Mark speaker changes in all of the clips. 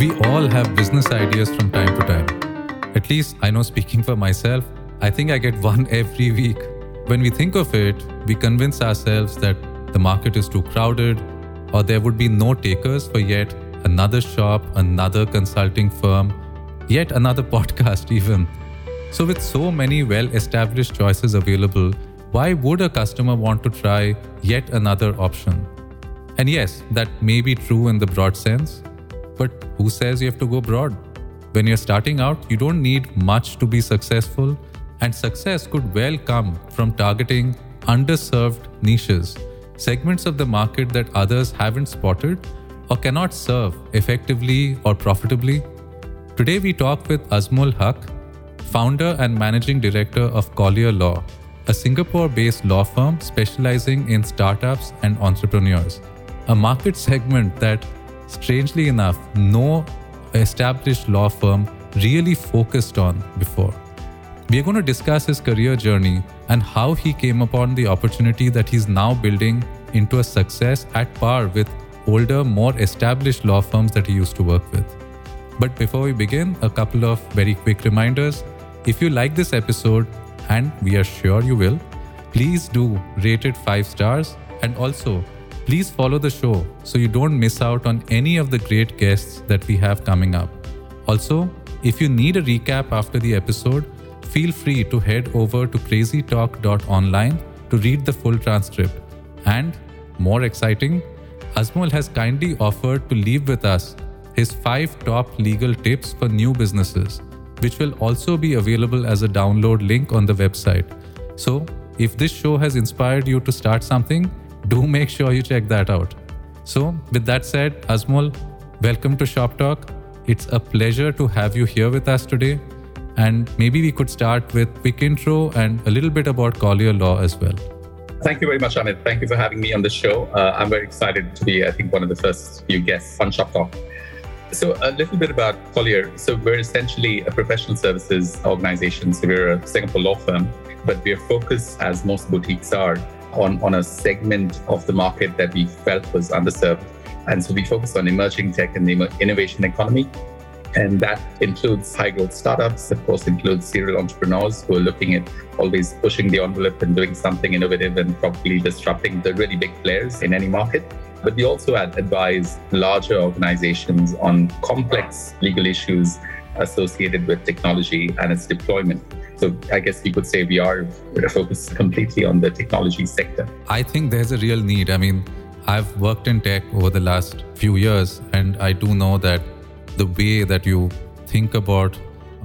Speaker 1: We all have business ideas from time to time. At least I know speaking for myself, I think I get one every week. When we think of it, we convince ourselves that the market is too crowded or there would be no takers for yet another shop, another consulting firm, yet another podcast, even. So, with so many well established choices available, why would a customer want to try yet another option? And yes, that may be true in the broad sense, but who says you have to go broad? When you're starting out, you don't need much to be successful, and success could well come from targeting underserved niches, segments of the market that others haven't spotted or cannot serve effectively or profitably. Today, we talk with Azmul Haque, founder and managing director of Collyer Law, a Singapore based law firm specializing in startups and entrepreneurs, a market segment that, strangely enough, no established law firm really focused on before. We are going to discuss his career journey and how he came upon the opportunity that he's now building into a success at par with older, more established law firms that he used to work with. But before we begin, a couple of very quick reminders. If you like this episode, and we are sure you will, please do rate it 5 stars and also please follow the show so you don't miss out on any of the great guests that we have coming up. Also, if you need a recap after the episode, feel free to head over to crazytalk.online to read the full transcript. And more exciting, Azmul has kindly offered to leave with us his five top legal tips for new businesses, which will also be available as a download link on the website. So, if this show has inspired you to start something, do make sure you check that out. So, with that said, Azmul, welcome to Shop Talk. It's a pleasure to have you here with us today. And maybe we could start with quick intro and a little bit about Collyer Law as well.
Speaker 2: Thank you very much, Amit. Thank you for having me on the show. Uh, I'm very excited to be, I think, one of the first few guests on Shop Talk. So, a little bit about Collyer. So, we're essentially a professional services organization. So, we're a Singapore law firm, but we're focused, as most boutiques are, on, on a segment of the market that we felt was underserved. And so, we focus on emerging tech and the innovation economy. And that includes high growth startups, of course, includes serial entrepreneurs who are looking at always pushing the envelope and doing something innovative and probably disrupting the really big players in any market. But we also advise larger organizations on complex legal issues associated with technology and its deployment. So I guess you could say we are focused completely on the technology sector.
Speaker 1: I think there's a real need. I mean, I've worked in tech over the last few years, and I do know that the way that you think about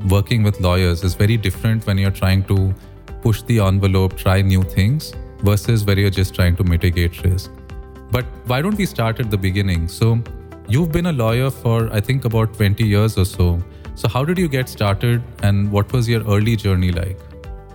Speaker 1: working with lawyers is very different when you're trying to push the envelope, try new things, versus where you're just trying to mitigate risk. But why don't we start at the beginning? So, you've been a lawyer for, I think, about 20 years or so. So, how did you get started and what was your early journey like?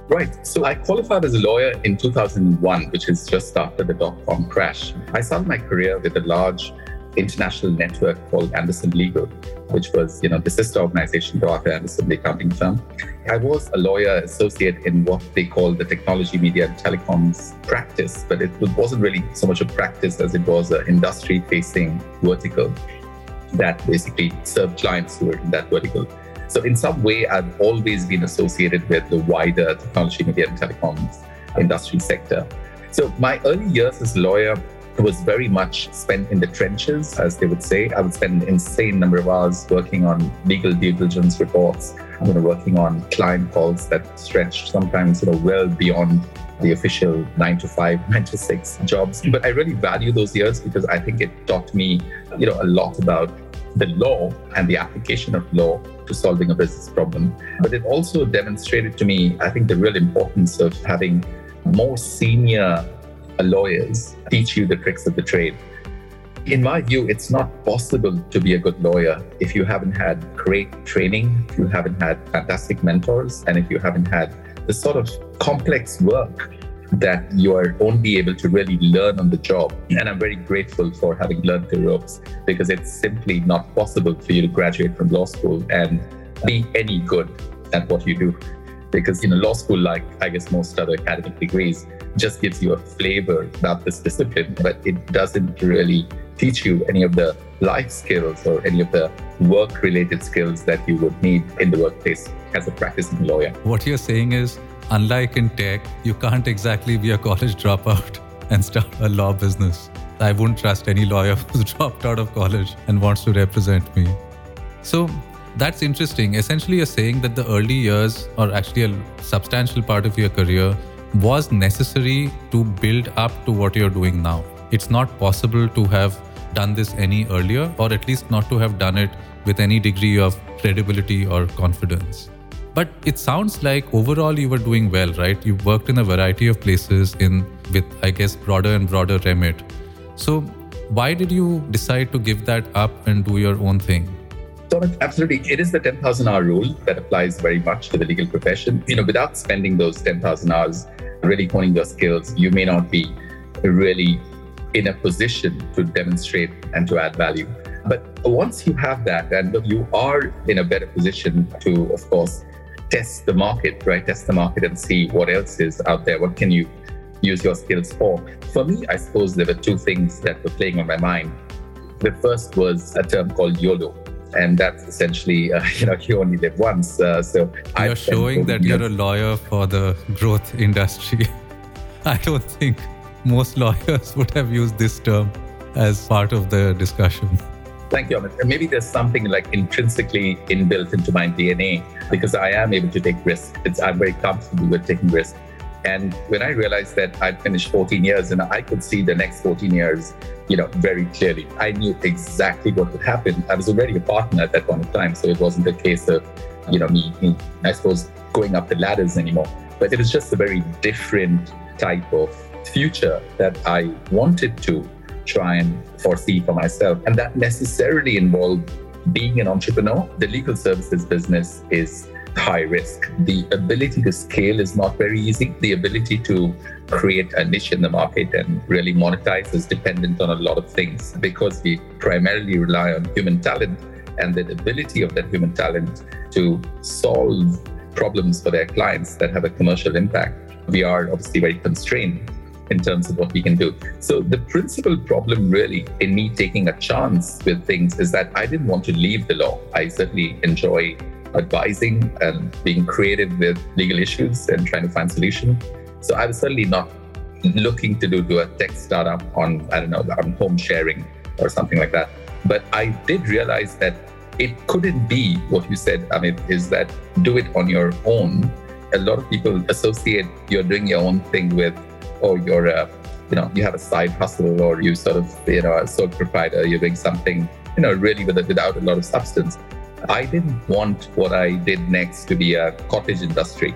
Speaker 2: Right. So I qualified as a lawyer in 2001, which is just after the dot com crash. I started my career with a large international network called Andersen Legal, which was, you know, the sister organization to Arthur Andersen, the accounting firm. I was a lawyer associate in what they call the technology, media, and telecoms practice, but it wasn't really so much a practice as it was an industry-facing vertical that basically served clients who were in that vertical. So in some way, I've always been associated with the wider technology, media, and telecoms industry sector. So my early years as a lawyer was very much spent in the trenches, as they would say. I would spend an insane number of hours working on legal due diligence reports, you know, working on client calls that stretched sometimes, you know, well beyond the official nine to five, nine to six jobs. But I really value those years because I think it taught me, you know, a lot about the law and the application of law to solving a business problem. But it also demonstrated to me, I think, the real importance of having more senior lawyers teach you the tricks of the trade. In my view, it's not possible to be a good lawyer if you haven't had great training, if you haven't had fantastic mentors, and if you haven't had the sort of complex work that you are only able to really learn on the job. And I'm very grateful for having learned the ropes because it's simply not possible for you to graduate from law school and be any good at what you do. Because, you know, law school, like I guess most other academic degrees, just gives you a flavor about this discipline, but it doesn't really teach you any of the life skills or any of the work related skills that you would need in the workplace as a practicing lawyer.
Speaker 1: What you're saying is, unlike in tech, you can't exactly be a college dropout and start a law business. I wouldn't trust any lawyer who's dropped out of college and wants to represent me. So that's interesting. Essentially, you're saying that the early years, or actually a substantial part of your career, was necessary to build up to what you're doing now. It's not possible to have done this any earlier, or at least not to have done it with any degree of credibility or confidence. But it sounds like overall you were doing well, right? You worked in a variety of places in with I guess broader and broader remit. So why did you decide to give that up and do your own thing?
Speaker 2: So absolutely, it is the 10,000 hour rule that applies very much to the legal profession. You know, without spending those 10,000 hours really honing your skills, you may not be really in a position to demonstrate and to add value. But once you have that, and you are in a better position to, of course, test the market, right? Test the market and see what else is out there. What can you use your skills for? For me, I suppose there were two things that were playing on my mind. The first was a term called YOLO, and that's essentially uh, you know you only live once. Uh, so
Speaker 1: you're showing that you're a lawyer for the growth industry. I don't think most lawyers would have used this term as part of the discussion.
Speaker 2: Thank you, Amit. Maybe there's something like intrinsically inbuilt into my DNA because I am able to take risks. It's, I'm very comfortable with taking risks. And when I realized that I'd finished 14 years and I could see the next 14 years, you know, very clearly, I knew exactly what would happen. I was already a partner at that point in time, so it wasn't a case of, you know, me, me I suppose, going up the ladders anymore. But it was just a very different type of future that I wanted to try and foresee for myself. And that necessarily involved being an entrepreneur. The legal services business is high risk. The ability to scale is not very easy. The ability to create a niche in the market and really monetize is dependent on a lot of things because we primarily rely on human talent and the ability of that human talent to solve problems for their clients that have a commercial impact. We are obviously very constrained in terms of what we can do. So the principal problem really in me taking a chance with things is that I didn't want to leave the law. I certainly enjoy advising and being creative with legal issues and trying to find solutions. So I was certainly not looking to do, do a tech startup on, I don't know, on home sharing or something like that. But I did realize that it couldn't be what you said, I mean, is that do it on your own. A lot of people associate you're doing your own thing with or you're a, you know, you have a side hustle or you sort of, you know, a sole proprietor, you're doing something, you know, really with, without a lot of substance. I didn't want what I did next to be a cottage industry,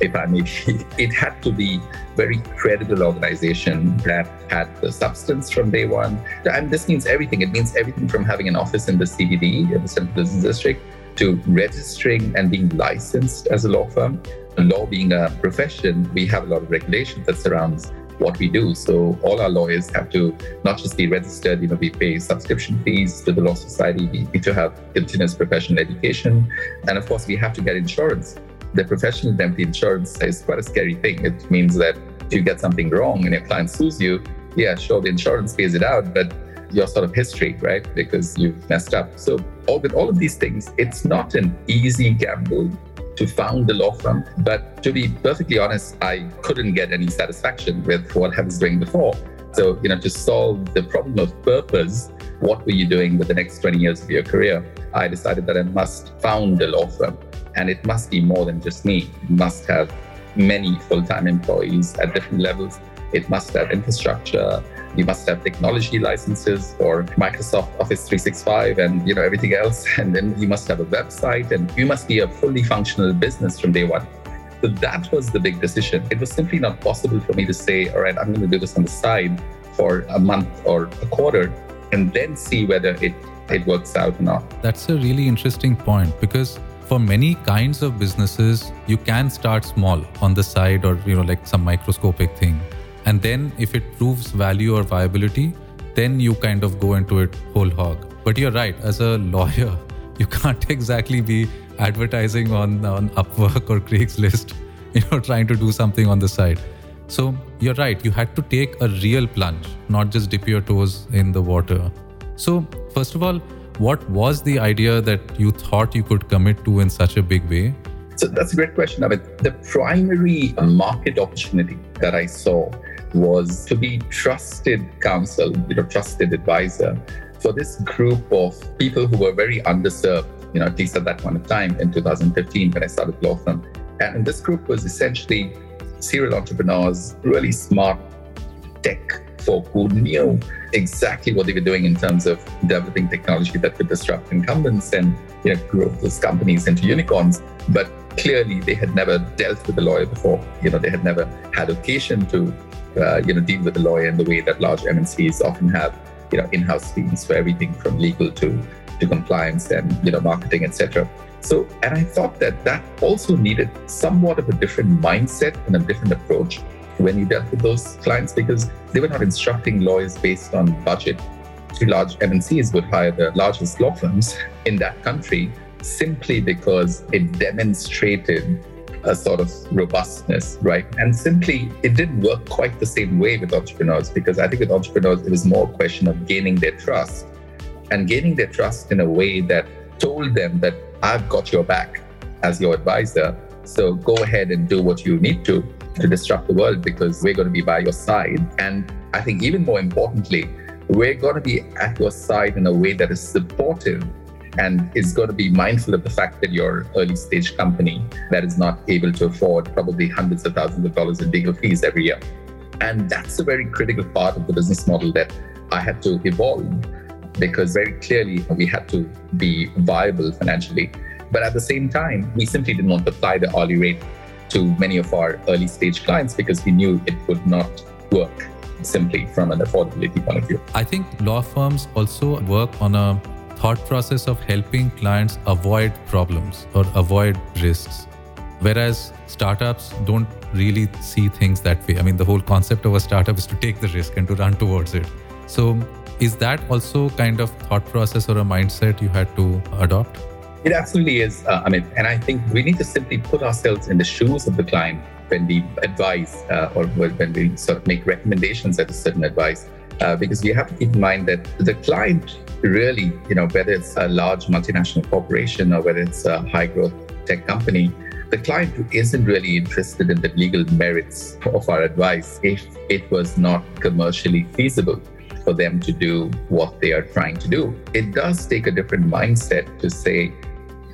Speaker 2: if I may. It had to be very credible organization that had the substance from day one. And this means everything. It means everything from having an office in the CBD, in the Central Business District, to registering and being licensed as a law firm law being a profession, we have a lot of regulations that surrounds what we do. So all our lawyers have to not just be registered, you know, we pay subscription fees to the Law Society, we need to have continuous professional education, and of course we have to get insurance. The professional indemnity insurance is quite a scary thing. It means that if you get something wrong and your client sues you, yeah, sure, the insurance pays it out, but your sort of history, right? Because you've messed up. So all with all of these things, it's not an easy gamble to found the law firm. But to be perfectly honest, I couldn't get any satisfaction with what I was doing before. So, you know, to solve the problem of purpose, what were you doing with the next 20 years of your career? I decided that I must found a law firm. And it must be more than just me. It must have many full time employees at different levels. It must have infrastructure, you must have technology licenses for Microsoft Office 365 and you know everything else. And then you must have a website and you must be a fully functional business from day one. So that was the big decision. It was simply not possible for me to say, all right, I'm going to do this on the side for a month or a quarter and then see whether it, it works out or not.
Speaker 1: That's a really interesting point because for many kinds of businesses, you can start small on the side or, you know, like some microscopic thing and then if it proves value or viability, then you kind of go into it whole hog. But you're right, as a lawyer, you can't exactly be advertising on, on Upwork or Craigslist, you know, trying to do something on the side. So you're right, you had to take a real plunge, not just dip your toes in the water. So, first of all, what was the idea that you thought you could commit to in such a big way?
Speaker 2: So that's a great question. I mean, the primary market opportunity that I saw was to be trusted counsel, you know, trusted advisor for this group of people who were very underserved, you know, at least at that point of time in 2015 when I started law firm. And this group was essentially serial entrepreneurs, really smart tech folk who knew exactly what they were doing in terms of developing technology that could disrupt incumbents and you know, grow those companies into unicorns. But clearly, they had never dealt with a lawyer before. You know, they had never had occasion to uh, you know deal with a lawyer in the way that large MNCs often have. You know, in-house teams for everything from legal to to compliance and you know marketing, etc. So, and I thought that that also needed somewhat of a different mindset and a different approach when you dealt with those clients because they were not instructing lawyers based on budget. Two large MNCs would hire the largest law firms in that country simply because it demonstrated a sort of robustness, right? And simply, it didn't work quite the same way with entrepreneurs because I think with entrepreneurs, it was more a question of gaining their trust and gaining their trust in a way that told them that I've got your back as your advisor. So go ahead and do what you need to to disrupt the world because we're going to be by your side. And I think even more importantly, we're going to be at your side in a way that is supportive and is going to be mindful of the fact that you're early stage company that is not able to afford probably hundreds of thousands of dollars in legal fees every year. And that's a very critical part of the business model that I had to evolve because very clearly we had to be viable financially. But at the same time, we simply didn't want to apply the hourly rate to many of our early stage clients because we knew it would not work simply from an affordability point of view.
Speaker 1: I think law firms also work on a thought process of helping clients avoid problems or avoid risks. Whereas startups don't really see things that way. I mean, the whole concept of a startup is to take the risk and to run towards it. So, is that also kind of thought process or a mindset you had to adopt?
Speaker 2: It absolutely is. Uh, I mean, and I think we need to simply put ourselves in the shoes of the client when we advise uh, or when we sort of make recommendations at a certain advice. Uh, because we have to keep in mind that the client really, you know, whether it's a large multinational corporation or whether it's a high growth tech company, the client isn't really interested in the legal merits of our advice if it was not commercially feasible for them to do what they are trying to do. It does take a different mindset to say,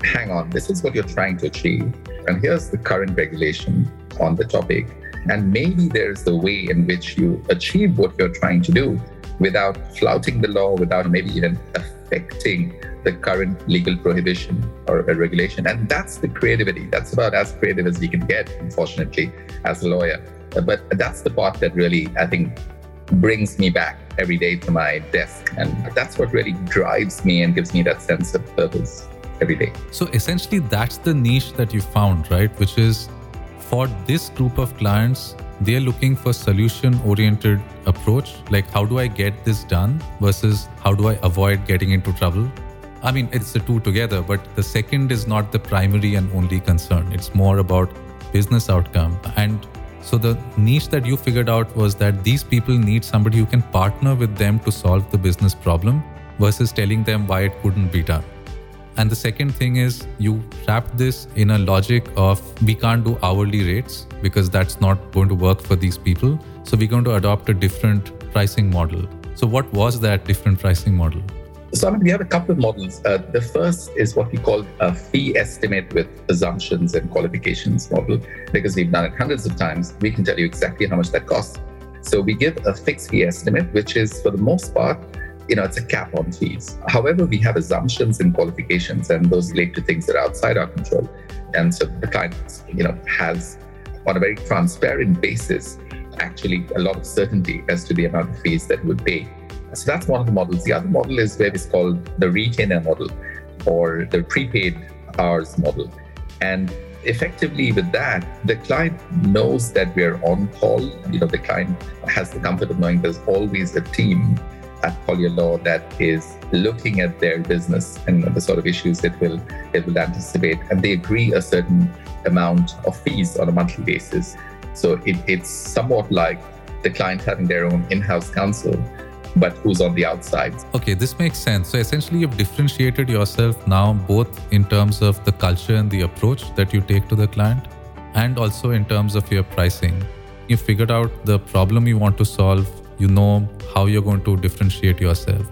Speaker 2: hang on, this is what you're trying to achieve. And here's the current regulation on the topic. And maybe there's a way in which you achieve what you're trying to do without flouting the law, without maybe even affecting the current legal prohibition or a regulation. And that's the creativity. That's about as creative as you can get, unfortunately, as a lawyer. But that's the part that really, I think, brings me back every day to my desk. And that's what really drives me and gives me that sense of purpose every day.
Speaker 1: So essentially, that's the niche that you found, right? Which is for this group of clients, they're looking for solution oriented approach like how do i get this done versus how do i avoid getting into trouble? I mean it's the two together but the second is not the primary and only concern. It's more about business outcome. And so the niche that you figured out was that these people need somebody who can partner with them to solve the business problem versus telling them why it couldn't be done and the second thing is you wrap this in a logic of we can't do hourly rates because that's not going to work for these people. So we're going to adopt a different pricing model. So what was that different pricing model?
Speaker 2: So I mean, we have a couple of models. Uh, the first is what we call a fee estimate with assumptions and qualifications model. Because we've done it hundreds of times, we can tell you exactly how much that costs. So we give a fixed fee estimate, which is for the most part you know, it's a cap on fees. However, we have assumptions and qualifications, and those relate to things that are outside our control. And so the client, you know, has on a very transparent basis, actually a lot of certainty as to the amount of fees that would pay. So that's one of the models. The other model is where it's called the retainer model or the prepaid hours model. And effectively with that, the client knows that we're on call. You know, the client has the comfort of knowing there's always a team at Collyer Law that is looking at their business and the sort of issues it will it will anticipate, and they agree a certain amount of fees on a monthly basis. So it, it's somewhat like the client having their own in house counsel, but who's on the outside.
Speaker 1: Okay, this makes sense. So essentially, you've differentiated yourself now both in terms of the culture and the approach that you take to the client, and also in terms of your pricing. You figured out the problem you want to solve, you know how you're going to differentiate yourself.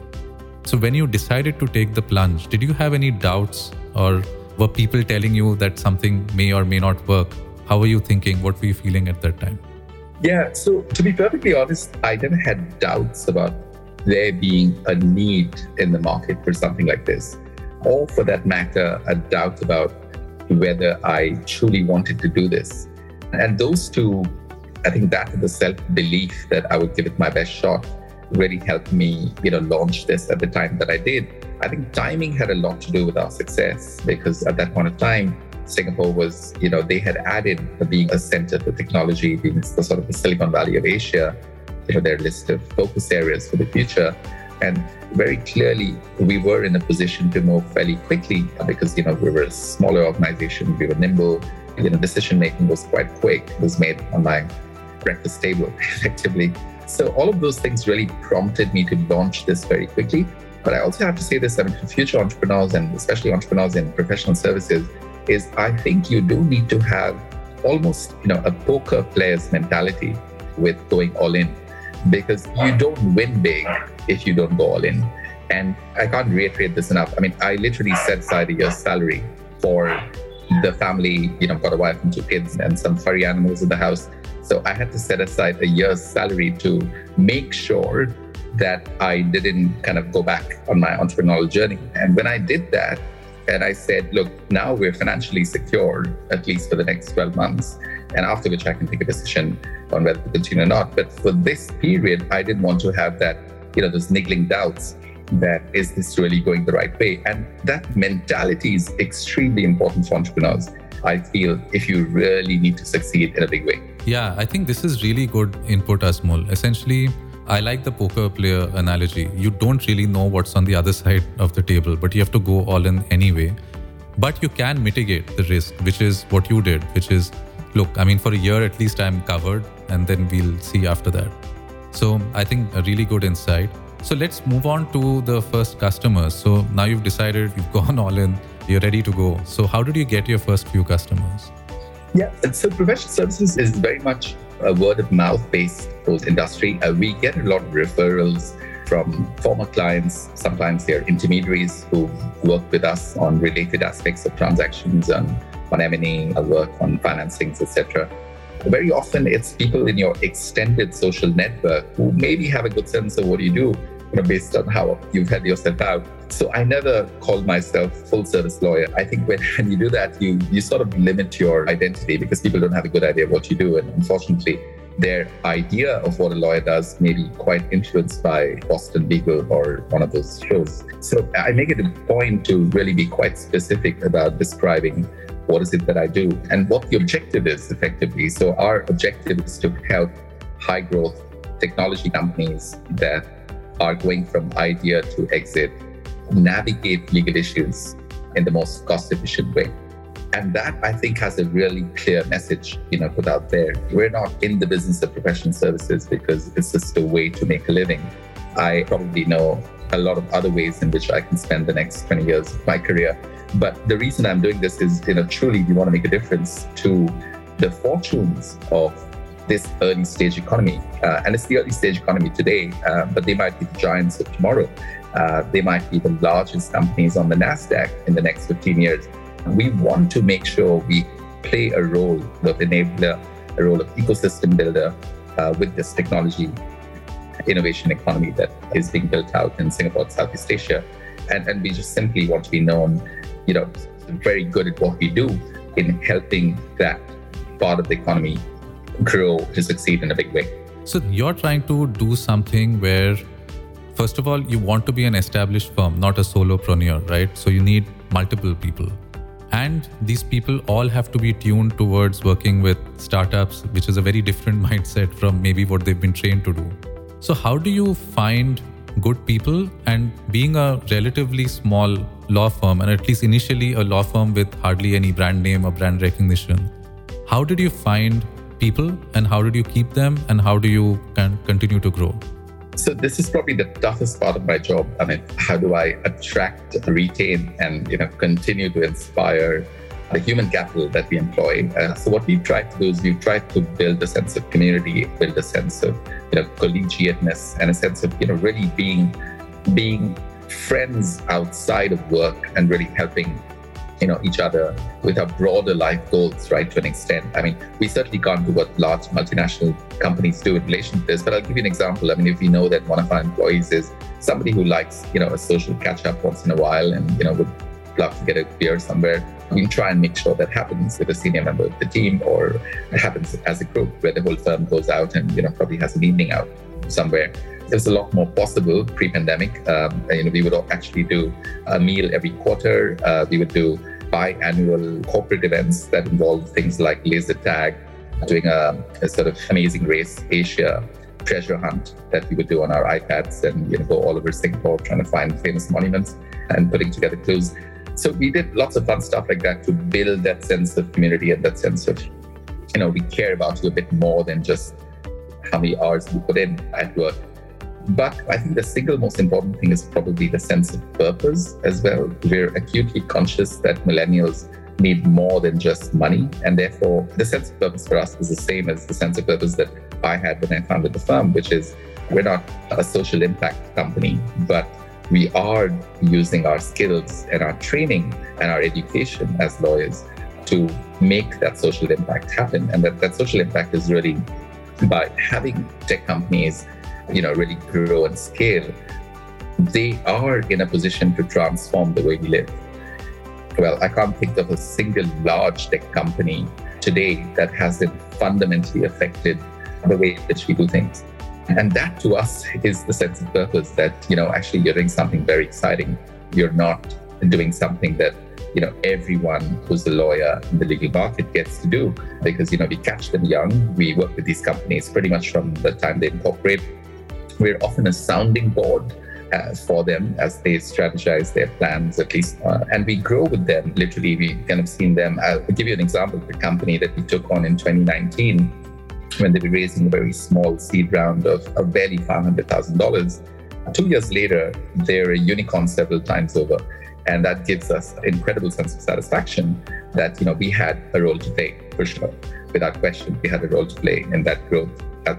Speaker 1: So, when you decided to take the plunge, did you have any doubts or were people telling you that something may or may not work? How were you thinking? What were you feeling at that time?
Speaker 2: Yeah, so to be perfectly honest, I never had doubts about there being a need in the market for something like this, or for that matter, a doubt about whether I truly wanted to do this. And those two, I think that the self belief that I would give it my best shot really helped me, you know, launch this at the time that I did. I think timing had a lot to do with our success because at that point of time, Singapore was, you know, they had added being a center for technology, being the sort of the Silicon Valley of Asia, you know, their list of focus areas for the future. And very clearly, we were in a position to move fairly quickly because, you know, we were a smaller organization, we were nimble, you know, decision making was quite quick. It was made on my breakfast table, effectively. So all of those things really prompted me to launch this very quickly. But I also have to say this, I mean, for future entrepreneurs and especially entrepreneurs in professional services, is I think you do need to have almost, you know, a poker player's mentality with going all in because you don't win big if you don't go all in. And I can't reiterate this enough. I mean, I literally set aside a year's salary for the family, you know, got a wife and two kids and some furry animals in the house. So I had to set aside a year's salary to make sure that I didn't kind of go back on my entrepreneurial journey. And when I did that, and I said, look, now we're financially secure, at least for the next 12 months, and after which I can take a decision on whether to continue or not. But for this period, I didn't want to have that, you know, those niggling doubts that is this really going the right way? And that mentality is extremely important for entrepreneurs. I feel if you really need to succeed in a big way.
Speaker 1: Yeah, I think this is really good input, Azmul. Essentially, I like the poker player analogy. You don't really know what's on the other side of the table, but you have to go all in anyway. But you can mitigate the risk, which is what you did, which is look, I mean, for a year at least I'm covered, and then we'll see after that. So I think a really good insight. So let's move on to the first customers. So now you've decided, you've gone all in, you're ready to go. So how did you get your first few customers?
Speaker 2: Yeah, so professional services is very much a word of mouth based industry. Uh, we get a lot of referrals from former clients. Sometimes they're intermediaries who work with us on related aspects of transactions, and on M&A, work on financings, etc. Very often, it's people in your extended social network who maybe have a good sense of what you do, you know, based on how you've had yourself out. So I never called myself full service lawyer. I think when, when you do that, you you sort of limit your identity because people don't have a good idea of what you do, and unfortunately, their idea of what a lawyer does may be quite influenced by Boston Legal or one of those shows. So I make it a point to really be quite specific about describing what is it that I do and what the objective is effectively. So, our objective is to help high growth technology companies that are going from idea to exit navigate legal issues in the most cost efficient way. And that I think has a really clear message, you know, put out there. We're not in the business of professional services because it's just a way to make a living. I probably know a lot of other ways in which I can spend the next 20 years of my career. But the reason I'm doing this is, you know, truly we want to make a difference to the fortunes of this early stage economy. Uh, and it's the early stage economy today, uh, but they might be the giants of tomorrow. Uh, they might be the largest companies on the NASDAQ in the next 15 years. We want to make sure we play a role of enabler, a role of ecosystem builder uh, with this technology innovation economy that is being built out in Singapore, and Southeast Asia. And, and we just simply want to be known, you know, very good at what we do in helping that part of the economy grow to succeed in a big way.
Speaker 1: So you're trying to do something where, first of all, you want to be an established firm, not a solopreneur, right? So you need multiple people. And these people all have to be tuned towards working with startups, which is a very different mindset from maybe what they've been trained to do. So, how do you find good people? And being a relatively small law firm, and at least initially a law firm with hardly any brand name or brand recognition, how did you find people and how did you keep them and how do you can continue to grow?
Speaker 2: So this is probably the toughest part of my job. I mean, how do I attract, retain, and you know continue to inspire the human capital that we employ? Uh, so what we've tried to do is we've tried to build a sense of community, build a sense of you know collegiateness, and a sense of you know really being being friends outside of work and really helping you know each other with our broader life goals right to an extent i mean we certainly can't do what large multinational companies do in relation to this but i'll give you an example i mean if we know that one of our employees is somebody who likes you know a social catch up once in a while and you know would love to get a beer somewhere we try and make sure that happens with a senior member of the team or it happens as a group where the whole firm goes out and you know probably has an evening out somewhere there's a lot more possible pre-pandemic. Um, you know, we would actually do a meal every quarter. Uh, we would do biannual corporate events that involve things like laser tag, doing a, a, sort of amazing race Asia treasure hunt that we would do on our iPads and you know go all over Singapore trying to find famous monuments and putting together clues. So we did lots of fun stuff like that to build that sense of community and that sense of, you know, we care about you a bit more than just how many hours you put in at work. But I think the single most important thing is probably the sense of purpose as well. We're acutely conscious that millennials need more than just money. And therefore, the sense of purpose for us is the same as the sense of purpose that I had when I founded the firm, which is we're not a social impact company, but we are using our skills and our training and our education as lawyers to make that social impact happen. And that, that social impact is really by having tech companies you know, really grow and scale, they are in a position to transform the way we live. Well, I can't think of a single large tech company today that hasn't fundamentally affected the way in which we do things. And that to us is the sense of purpose that, you know, actually you're doing something very exciting. You're not doing something that, you know, everyone who's a lawyer in the legal market gets to do because, you know, we catch them young. We work with these companies pretty much from the time they incorporate we're often a sounding board uh, for them as they strategize their plans, at least. Uh, and we grow with them. Literally, we kind of seen them. I'll give you an example of the company that we took on in 2019 when they were raising a very small seed round of, of barely $500,000. Two years later, they're a unicorn several times over. And that gives us incredible sense of satisfaction that, you know, we had a role to play for sure. Without question, we had a role to play in that growth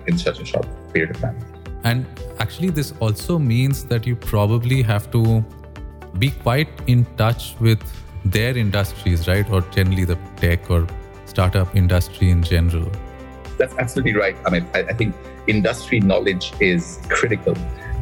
Speaker 2: in such a short period of time.
Speaker 1: And actually, this also means that you probably have to be quite in touch with their industries, right? Or generally the tech or startup industry in general.
Speaker 2: That's absolutely right. I mean, I, think industry knowledge is critical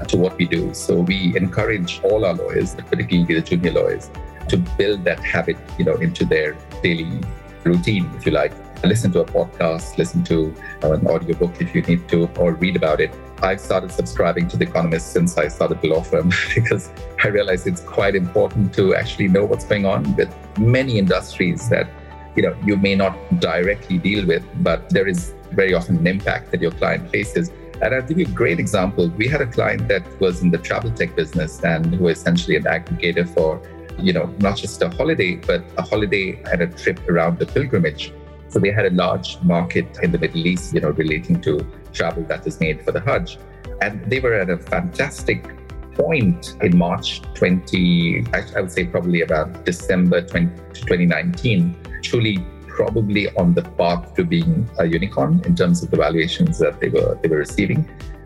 Speaker 2: to what we do. So we encourage all our lawyers, particularly the junior lawyers, to build that habit, you know, into their daily routine, if you like. Listen to a podcast, listen to uh, an audiobook if you need to, or read about it I've started subscribing to The Economist since I started the law firm because I realized it's quite important to actually know what's going on with many industries that you know you may not directly deal with, but there is very often an impact that your client faces. And I'll give you a great example. We had a client that was in the travel tech business and who was essentially an aggregator for, you know, not just a holiday, but a holiday and a trip around the pilgrimage. So they had a large market in the Middle East, you know, relating to travel that is made for the Hajj. And they were at a fantastic point in March 20, I would say probably about December 20, 2019, truly probably on the path to being a unicorn in terms of the valuations that they were they were receiving.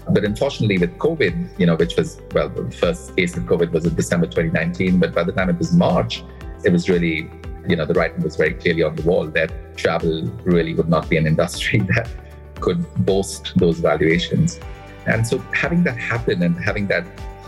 Speaker 2: But unfortunately, with COVID, you know, which was well, the first case of COVID was in December 2019, but by the time it was March, it was really, you know, the writing was very clearly on the wall that travel really would not be an industry that could boast those valuations. And so having that happen and having that,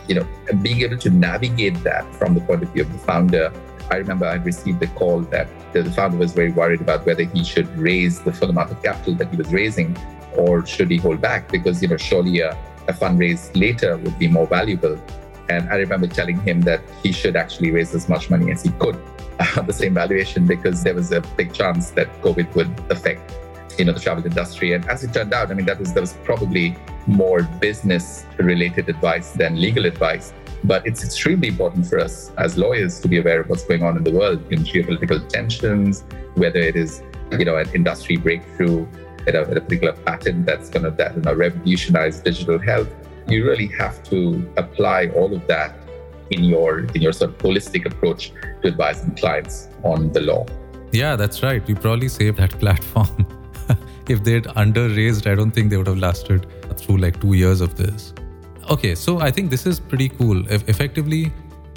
Speaker 2: you know, being able to navigate that from the point of view of the founder, I remember I received a call that the founder was very worried about whether he should raise the full amount of capital that he was raising or should he hold back because, you know, surely a, a fundraise later would be more valuable. And I remember telling him that he should actually raise as much money as he could at the same valuation because there was a big chance that COVID would affect you know the travel industry. And as it turned out, I mean that was that was probably more business related advice than legal advice. But it's extremely important for us as lawyers to be aware of what's going on in the world in geopolitical tensions, whether it is you know an industry breakthrough at a, at a particular patent that's going to that, you know, revolutionize digital health. You really have to apply all of that in your in your sort of holistic approach to advising clients on the law.
Speaker 1: Yeah, that's right. You probably saved that platform. if they'd under raised, I don't think they would have lasted through like two years of this. Okay, so I think this is pretty cool. If effectively,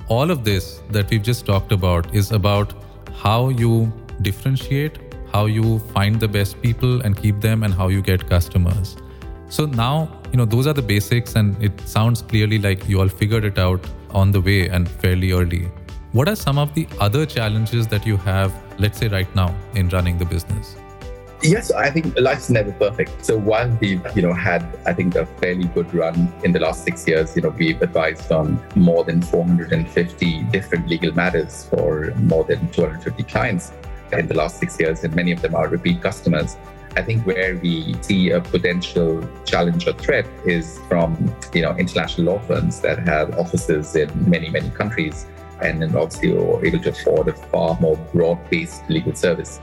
Speaker 1: all of this that we've just talked about is about how you differentiate, how you find the best people and keep them, and how you get customers. So now, you know, those are the basics, and it sounds clearly like you all figured it out on the way and fairly early. What are some of the other challenges that you have, let's say right now, in running the business?
Speaker 2: Yes, I think life's never perfect. So while we've, you know, had, I think, a fairly good run in the last six years, you know, we've advised on more than 450 different legal matters for more than 250 clients in the last six years, and many of them are repeat customers. I think where we see a potential challenge or threat is from you know international law firms that have offices in many many countries and then obviously are able to afford a far more broad-based legal service.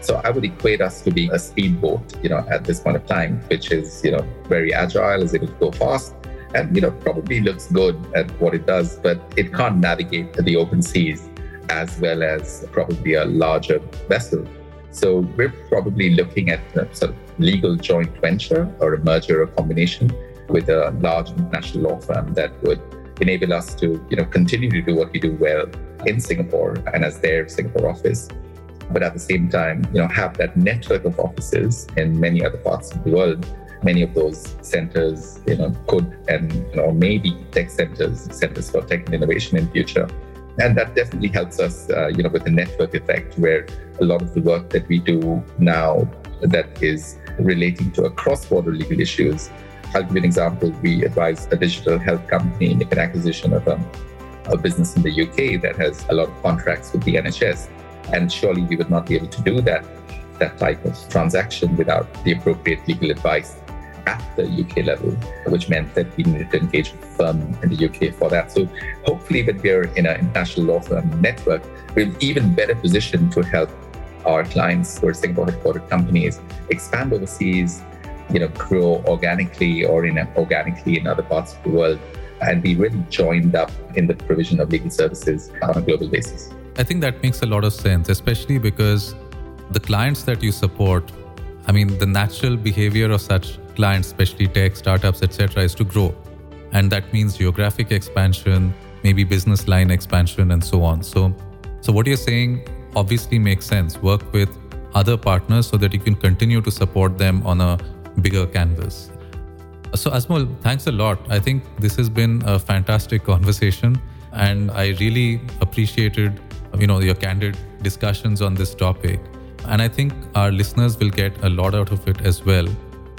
Speaker 2: So I would equate us to being a speedboat, you know, at this point of time, which is, you know, very agile, is able to go fast, and you know, probably looks good at what it does, but it can't navigate the open seas as well as probably a larger vessel. So we're probably looking at a sort of legal joint venture or a merger or combination with a large international law firm that would enable us to, you know, continue to do what we do well in Singapore and as their Singapore office but at the same time, you know, have that network of offices in many other parts of the world. Many of those centers, you know, could and you know maybe tech centers, centers for tech and innovation in future. And that definitely helps us, uh, you know, with the network effect, where a lot of the work that we do now that is relating to cross-border legal issues. I'll give you an example. We advise a digital health company in an acquisition of a, a business in the UK that has a lot of contracts with the NHS and surely we would not be able to do that, that type of transaction without the appropriate legal advice at the UK level, which meant that we needed to engage with firm in the UK for that. So hopefully when we're in an international law firm network, we're even better positioned to help our clients who are Singapore headquartered companies expand overseas, you know, grow organically or in organically in other parts of the world and be really joined up in the provision of legal services on a global basis.
Speaker 1: I think that makes a lot of sense, especially because the clients that you support, I mean, the natural behavior of such clients, especially tech, startups, etc., is to grow. And that means geographic expansion, maybe business line expansion, and so on. So, so what you're saying obviously makes sense. Work with other partners so that you can continue to support them on a bigger canvas. So, Azmul, thanks a lot. I think this has been a fantastic conversation, and I really appreciated you know your candid discussions on this topic and i think our listeners will get a lot out of it as well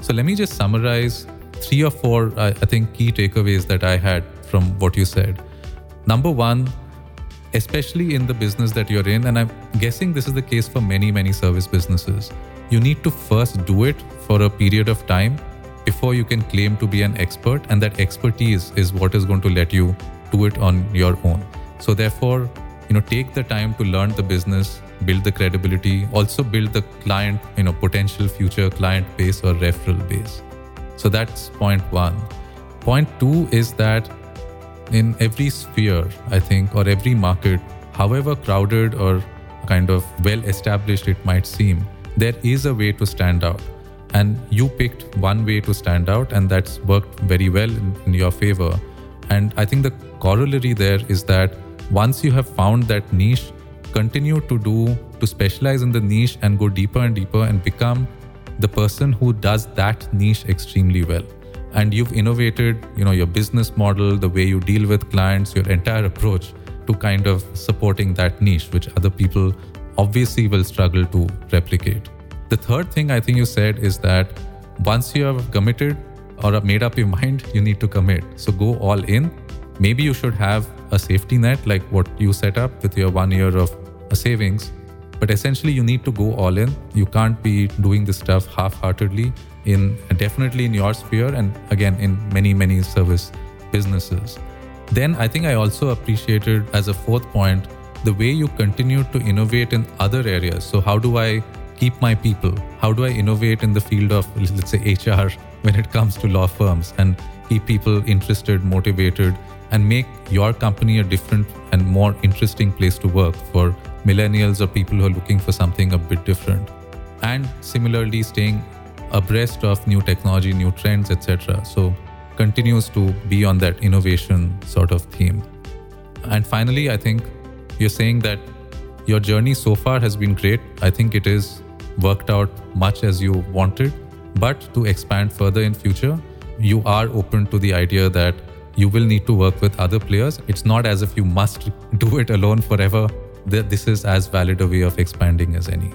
Speaker 1: so let me just summarize three or four i think key takeaways that i had from what you said. Number one especially in the business that you're in and i'm guessing this is the case for many many service businesses you need to first do it for a period of time before you can claim to be an expert and that expertise is what is going to let you do it on your own. So therefore you know take the time to learn the business build the credibility also build the client you know potential future client base or referral base. So that's point 1 point 2 is that in every sphere i think or every market however crowded or kind of well established it might seem there is a way to stand out. And you picked one way to stand out and that's worked very well in, in your favor. And i think the corollary there is that once you have found that niche, continue to do, to specialize in the niche and go deeper and deeper and become the person who does that niche extremely well. And you've innovated, you know, your business model, the way you deal with clients, your entire approach to kind of supporting that niche, which other people obviously will struggle to replicate. The third thing I think you said is that once you have committed or have made up your mind, you need to commit. So go all in. Maybe you should have a safety net like what you set up with your one year of savings. But essentially, you need to go all in. You can't be doing this stuff half heartedly, in definitely in your sphere, and again, in many, many service businesses. Then I think I also appreciated as a fourth point the way you continue to innovate in other areas. So, how do I keep my people? How do I innovate in the field of, let's say, HR when it comes to law firms and keep people interested, motivated, and make your company a different and more interesting place to work for millennials or people who are looking for something a bit different? And similarly, staying abreast of new technology, new trends, etc. So, continues to be on that innovation sort of theme. And finally, I think you're saying that your journey so far has been great. I think it is worked out much as you wanted, but to expand further in future, you are open to the idea that you will need to work with other players. It's not as if you must do it alone forever. This is as valid a way of expanding as any.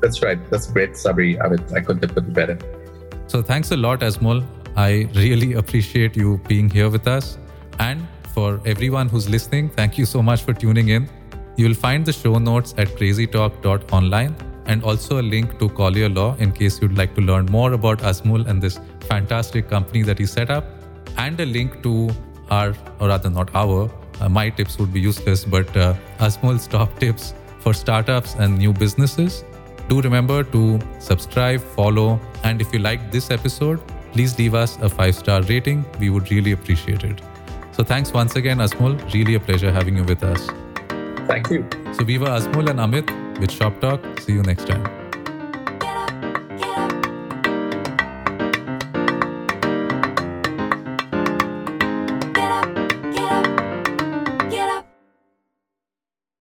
Speaker 2: That's right. That's a great, Sabri. I, I couldn't have put it better.
Speaker 1: So thanks a lot, Azmul. I really appreciate you being here with us. And for everyone who's listening, thank you so much for tuning in. You will find the show notes at crazytalk.online and also a link to Collyer Law in case you'd like to learn more about Azmul and this fantastic company that he set up, and a link to our, or rather not our, my tips would be useless, but uh, Azmul's top tips for startups and new businesses. Do remember to subscribe, follow, and if you liked this episode, please leave us a five star rating. We would really appreciate it. So thanks once again, Azmul. Really a pleasure having you with us.
Speaker 2: Thank you.
Speaker 1: So we were Azmul and Amit with Shop Talk. See you next time.